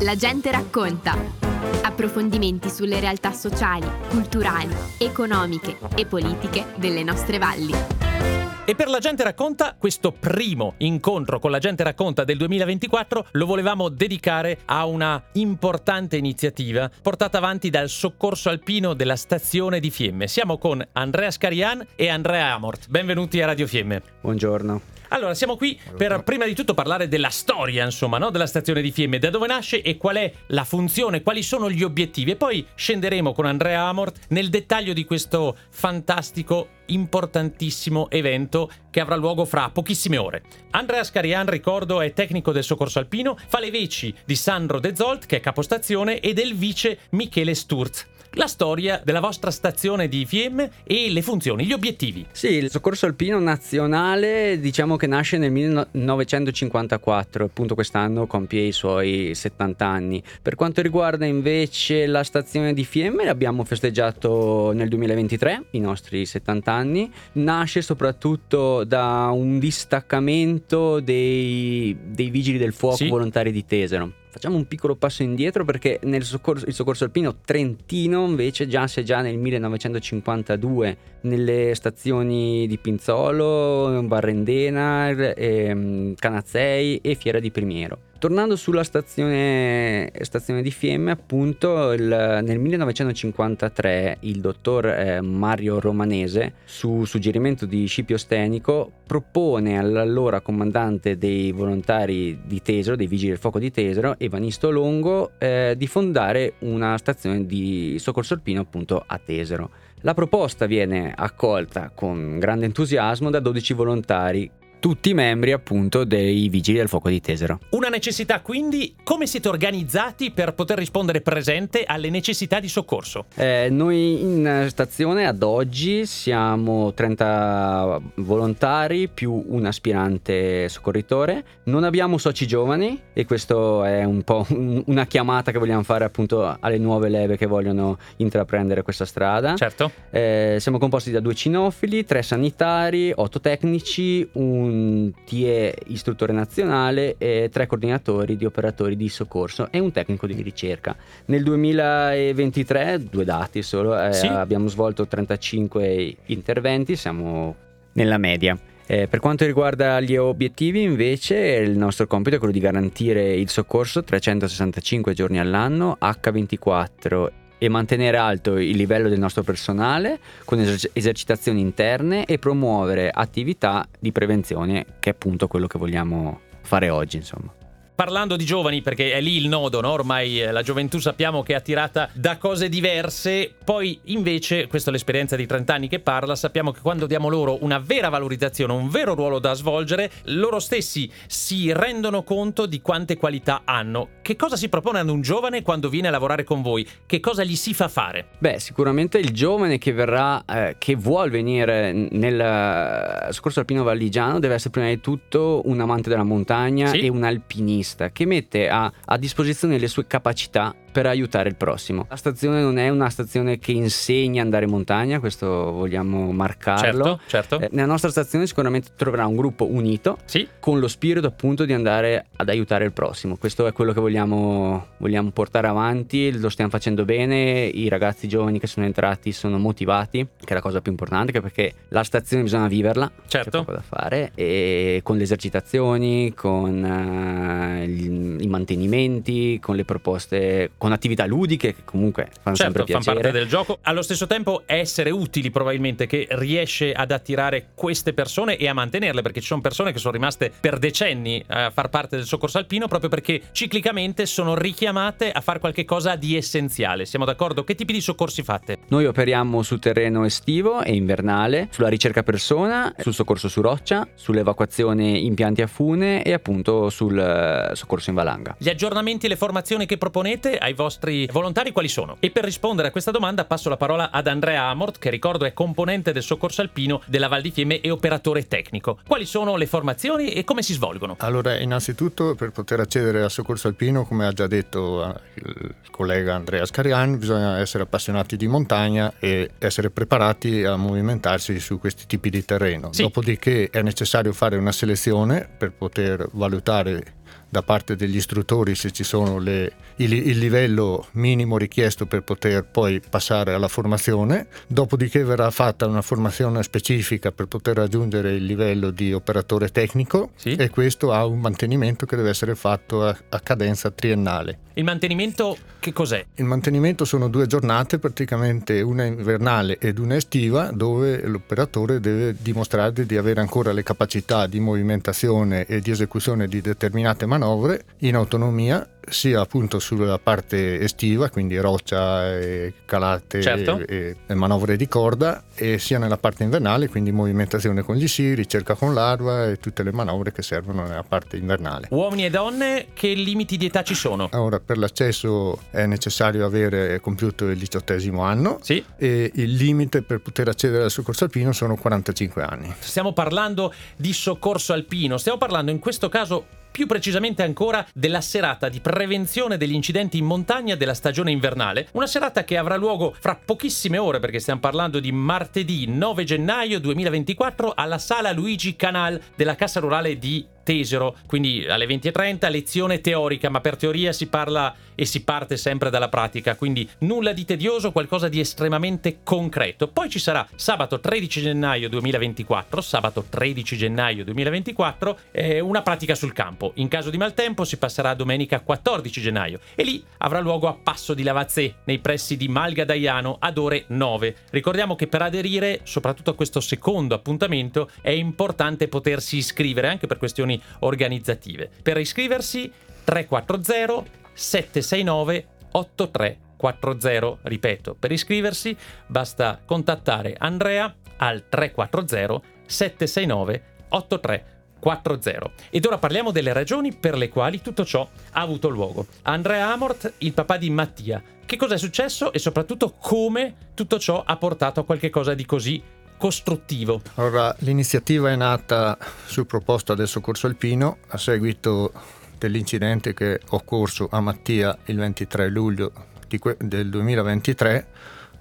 La gente racconta. Approfondimenti sulle realtà sociali, culturali, economiche e politiche delle nostre valli. E per la gente racconta, questo primo incontro con la gente racconta del 2024 lo volevamo dedicare a una importante iniziativa portata avanti dal soccorso alpino della stazione di Fiemme. Siamo con Andrea Scarian e Andrea Amort. Benvenuti a Radio Fiemme. Buongiorno. Allora, siamo qui per prima di tutto parlare della storia, insomma, no? della stazione di Fiemme, da dove nasce e qual è la funzione, quali sono gli obiettivi. E poi scenderemo con Andrea Amort nel dettaglio di questo fantastico, importantissimo evento che avrà luogo fra pochissime ore. Andrea Scarian, ricordo, è tecnico del soccorso alpino, fa le veci di Sandro De Zolt, che è capostazione, e del vice Michele Sturz la storia della vostra stazione di Fiemme e le funzioni, gli obiettivi. Sì, il soccorso alpino nazionale diciamo che nasce nel 1954, appunto quest'anno compie i suoi 70 anni. Per quanto riguarda invece la stazione di Fiemme, l'abbiamo festeggiato nel 2023, i nostri 70 anni. Nasce soprattutto da un distaccamento dei, dei vigili del fuoco sì. volontari di Tesero Facciamo un piccolo passo indietro perché nel soccorso, il soccorso alpino trentino invece già è già nel 1952 nelle stazioni di Pinzolo, Barrendena, eh, Canazzei e Fiera di Primiero. Tornando sulla stazione, stazione di Fiemme, appunto, il, nel 1953 il dottor eh, Mario Romanese, su suggerimento di Scipio Stenico, propone all'allora comandante dei volontari di Tesero, dei Vigili del Fuoco di Tesero, Evanisto Longo, eh, di fondare una stazione di soccorso alpino appunto a Tesero. La proposta viene accolta con grande entusiasmo da 12 volontari tutti membri appunto dei Vigili del Fuoco di Tesero. Una necessità quindi, come siete organizzati per poter rispondere presente alle necessità di soccorso? Eh, noi in stazione ad oggi siamo 30 volontari più un aspirante soccorritore, non abbiamo soci giovani e questo è un po' una chiamata che vogliamo fare appunto alle nuove leve che vogliono intraprendere questa strada. Certo. Eh, siamo composti da due cinofili, tre sanitari, otto tecnici, un un TE istruttore nazionale e tre coordinatori di operatori di soccorso e un tecnico di ricerca. Nel 2023, due dati solo, eh, sì. abbiamo svolto 35 interventi, siamo nella media. Eh, per quanto riguarda gli obiettivi, invece, il nostro compito è quello di garantire il soccorso 365 giorni all'anno, H24 e mantenere alto il livello del nostro personale con esercitazioni interne e promuovere attività di prevenzione che è appunto quello che vogliamo fare oggi insomma parlando di giovani, perché è lì il nodo, no? ormai eh, la gioventù sappiamo che è attirata da cose diverse, poi invece, questa è l'esperienza di 30 anni che parla, sappiamo che quando diamo loro una vera valorizzazione, un vero ruolo da svolgere, loro stessi si rendono conto di quante qualità hanno. Che cosa si propone ad un giovane quando viene a lavorare con voi? Che cosa gli si fa fare? Beh, sicuramente il giovane che verrà, eh, che vuol venire nel eh, scorso alpino valligiano deve essere prima di tutto un amante della montagna sì. e un alpinista professionista che mette a, a disposizione le sue capacità per aiutare il prossimo. La stazione non è una stazione che insegna ad andare in montagna, questo vogliamo marcarlo. Certo, certo. Eh, nella nostra stazione sicuramente troverà un gruppo unito sì. con lo spirito appunto di andare ad aiutare il prossimo. Questo è quello che vogliamo, vogliamo portare avanti, lo stiamo facendo bene, i ragazzi giovani che sono entrati sono motivati, che è la cosa più importante, perché la stazione bisogna viverla, certo. c'è poco da fare, e con le esercitazioni, con uh, i mantenimenti, con le proposte con attività ludiche che comunque fanno certo, sempre piacere. fanno parte del gioco. Allo stesso tempo essere utili probabilmente che riesce ad attirare queste persone e a mantenerle perché ci sono persone che sono rimaste per decenni a far parte del soccorso alpino proprio perché ciclicamente sono richiamate a fare qualche cosa di essenziale. Siamo d'accordo? Che tipi di soccorsi fate? Noi operiamo su terreno estivo e invernale, sulla ricerca persona, sul soccorso su roccia, sull'evacuazione impianti a fune e appunto sul eh, soccorso in valanga. Gli aggiornamenti e le formazioni che proponete ai vostri volontari quali sono? E per rispondere a questa domanda passo la parola ad Andrea Amort, che ricordo è componente del soccorso alpino della Val di Fiemme e operatore tecnico. Quali sono le formazioni e come si svolgono? Allora, innanzitutto per poter accedere al soccorso alpino, come ha già detto eh, il collega Andrea Scarian, bisogna essere appassionati di montagna e essere preparati a movimentarsi su questi tipi di terreno. Sì. Dopodiché è necessario fare una selezione per poter valutare da parte degli istruttori se ci sono le, il, il, livello minimo richiesto per poter poi passare alla formazione, dopodiché verrà fatta una formazione specifica per poter raggiungere il livello di operatore tecnico sì. e questo ha un mantenimento che deve essere fatto a, a cadenza triennale. Il mantenimento che cos'è? Il mantenimento sono due giornate, praticamente una invernale ed una estiva, dove l'operatore deve dimostrare di avere ancora le capacità di movimentazione e di esecuzione di determinate manovre in autonomia sia appunto sulla parte estiva, quindi roccia, e calate certo. e, e, manovre di corda, e sia nella parte invernale, quindi movimentazione con gli sci, ricerca con larva e tutte le manovre che servono nella parte invernale. Uomini e donne, che limiti di età ci sono? Ora, per l'accesso è necessario avere compiuto il diciottesimo anno sì. e il limite per poter accedere al soccorso alpino sono 45 anni. Stiamo parlando di soccorso alpino, stiamo parlando in questo caso più precisamente ancora della serata di prevenzione degli incidenti in montagna della stagione invernale, una serata che avrà luogo fra pochissime ore perché stiamo parlando di martedì 9 gennaio 2024 alla sala Luigi Canal della Cassa Rurale di Tesero, quindi alle 20.30 lezione teorica, ma per teoria si parla e si parte sempre dalla pratica, quindi nulla di tedioso, qualcosa di estremamente concreto. Poi ci sarà sabato 13 gennaio 2024, sabato 13 gennaio 2024, eh, una pratica sul campo. In caso di maltempo si passerà domenica 14 gennaio e lì avrà luogo a Passo di Lavazze, nei pressi di Malga Daiano, ad ore 9. Ricordiamo che per aderire, soprattutto a questo secondo appuntamento, è importante potersi iscrivere anche per questioni organizzative. Per iscriversi 340 769 8340. Ripeto, per iscriversi basta contattare Andrea al 340 769 8340. Ed ora parliamo delle ragioni per le quali tutto ciò ha avuto luogo. Andrea Amort, il papà di Mattia. Che cosa è successo e soprattutto come tutto ciò ha portato a qualcosa di così costruttivo? Allora, l'iniziativa è nata su proposta del Soccorso Alpino a seguito dell'incidente che occorso a Mattia il 23 luglio que- del 2023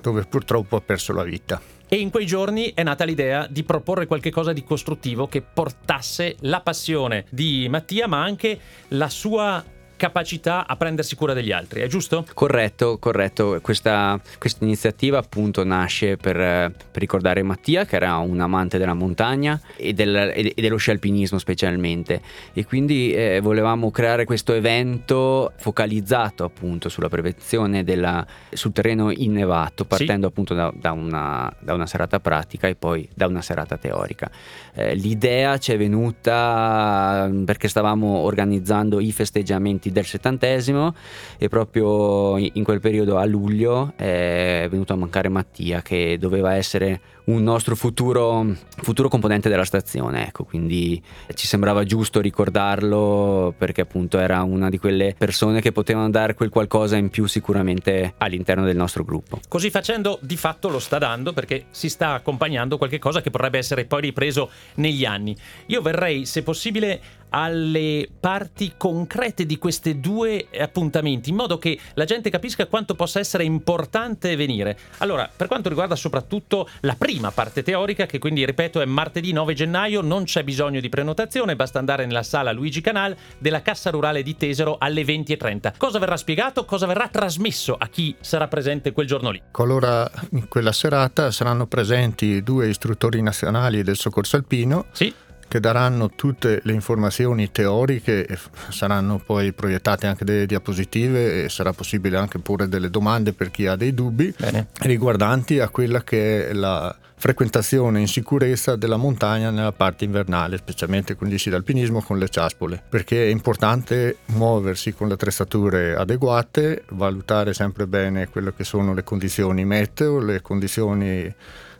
dove purtroppo ha perso la vita. E in quei giorni è nata l'idea di proporre qualcosa di costruttivo che portasse la passione di Mattia, ma anche la sua capacità a prendersi cura degli altri, è giusto? Corretto, corretto. Questa, questa iniziativa appunto nasce per, per, ricordare Mattia, che era un amante della montagna e, del, e dello sci alpinismo specialmente. E quindi eh, volevamo creare questo evento focalizzato appunto sulla prevenzione della, sul terreno innevato, partendo sì. appunto da, da, una, da, una, serata pratica e poi da una serata teorica. Eh, l'idea ci è venuta perché stavamo organizzando i festeggiamenti del settantesimo e proprio in quel periodo a luglio è venuto a mancare Mattia che doveva essere un nostro futuro, futuro componente della stazione, ecco, quindi ci sembrava giusto ricordarlo perché appunto era una di quelle persone che potevano dare quel qualcosa in più sicuramente all'interno del nostro gruppo. Così facendo di fatto lo sta dando perché si sta accompagnando qualche cosa che potrebbe essere poi ripreso negli anni. Io verrei, se possibile, alle parti concrete di questi due appuntamenti in modo che la gente capisca quanto possa essere importante venire. Allora, per quanto riguarda soprattutto la prima prima parte teorica che quindi ripeto è martedì 9 gennaio, non c'è bisogno di prenotazione, basta andare nella sala Luigi Canal della Cassa Rurale di Tesero alle 20.30. Cosa verrà spiegato? Cosa verrà trasmesso a chi sarà presente quel giorno lì? Qualora in quella serata saranno presenti due istruttori nazionali del soccorso alpino. Sì che daranno tutte le informazioni teoriche e saranno poi proiettate anche delle diapositive e sarà possibile anche porre delle domande per chi ha dei dubbi Bene. riguardanti a quella che è la frequentazione in sicurezza della montagna nella parte invernale, specialmente con gli sci d'alpinismo con le ciaspole, perché è importante muoversi con le attrezzature adeguate, valutare sempre bene quelle che sono le condizioni meteo, le condizioni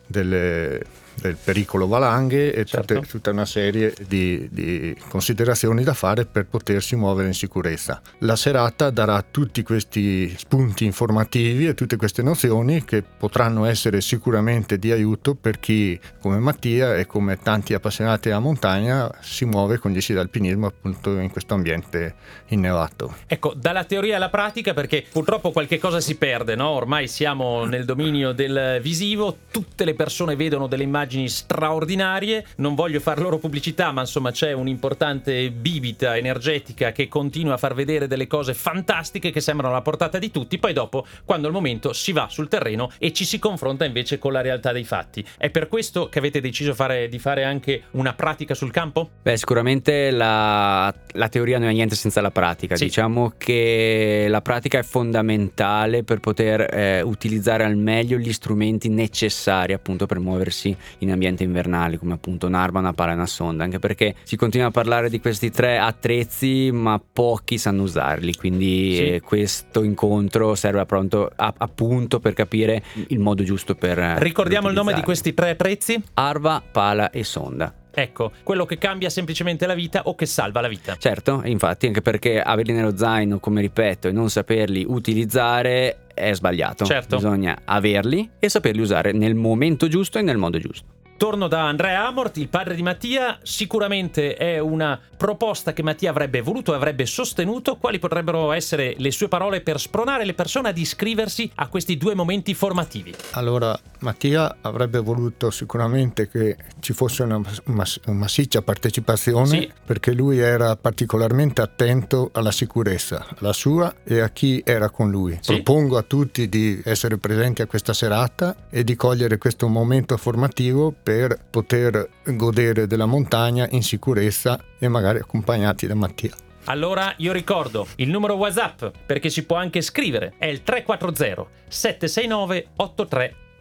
delle del pericolo valanghe e certo. tutte, tutta una serie di, di, considerazioni da fare per potersi muovere in sicurezza. La serata darà tutti questi spunti informativi e tutte queste nozioni che potranno essere sicuramente di aiuto per chi come Mattia e come tanti appassionati della montagna si muove con gli sci d'alpinismo appunto in questo ambiente innevato. Ecco, dalla teoria alla pratica perché purtroppo qualche cosa si perde, no? ormai siamo nel dominio del visivo, tutte le persone vedono delle immagini immagini straordinarie. Non voglio far loro pubblicità, ma insomma c'è un'importante bibita energetica che continua a far vedere delle cose fantastiche che sembrano alla portata di tutti. Poi dopo, quando è il momento, si va sul terreno e ci si confronta invece con la realtà dei fatti. È per questo che avete deciso fare, di fare anche una pratica sul campo? Beh, sicuramente la, la teoria non è niente senza la pratica. Sì. Diciamo che la pratica è fondamentale per poter eh, utilizzare al meglio gli strumenti necessari appunto per muoversi in ambienti invernali, come appunto un'arma, una pala e una sonda. Anche perché si continua a parlare di questi tre attrezzi, ma pochi sanno usarli. Quindi Sì. eh, questo incontro serve appronto- a- appunto per capire il modo giusto per. eh, Ricordiamo il nome di questi tre prezzi? Arva, pala e sonda. Ecco, quello che cambia semplicemente la vita o che salva la vita. Certo, infatti, anche perché averli nello zaino, come ripeto, e non saperli utilizzare è sbagliato. Certo. Bisogna averli e saperli usare nel momento giusto e nel modo giusto. Torno da Andrea Amort, il padre di Mattia. Sicuramente è una proposta che Mattia avrebbe voluto e avrebbe sostenuto. Quali potrebbero essere le sue parole per spronare le persone ad iscriversi a questi due momenti formativi? Allora, Mattia avrebbe voluto sicuramente che ci fosse una mass- massiccia partecipazione Sì. perché lui era particolarmente attento alla sicurezza, alla sua e a chi era con lui. Sì. Propongo a tutti di essere presenti a questa serata e di cogliere questo momento formativo per poter godere della montagna in sicurezza e magari accompagnati da Mattia. Allora io ricordo il numero WhatsApp perché si può anche scrivere, è il 340 769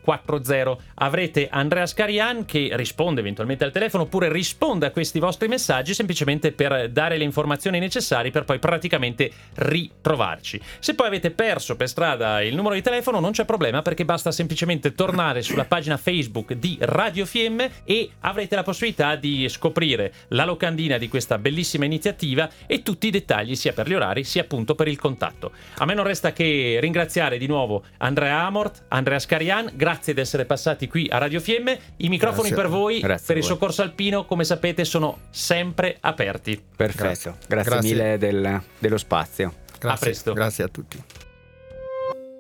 8340. Avrete Andrea Scarian che risponde eventualmente al telefono oppure risponde a questi vostri messaggi semplicemente per dare le informazioni necessarie per poi praticamente ritrovarci. Se poi avete perso per strada il numero di telefono non c'è problema perché basta semplicemente tornare sulla pagina Facebook di Radio Fiemme e avrete la possibilità di scoprire la locandina di questa bellissima iniziativa e tutti i dettagli sia per gli orari sia appunto per il contatto. A me non resta che ringraziare di nuovo Andrea Amort, Andrea Scarian, grazie di essere passati qui a Radio Fiemme. I microfoni Grazie. per voi, Grazie per a il voi. soccorso alpino, come sapete, sono sempre aperti. Perfetto. Grazie. Grazie, Grazie. mille del- dello spazio. Grazie, presto. grazie a tutti.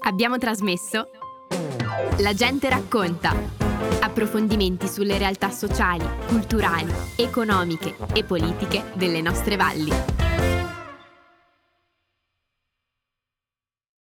Abbiamo trasmesso La gente racconta. Approfondimenti sulle realtà sociali, culturali, economiche e politiche delle nostre valli.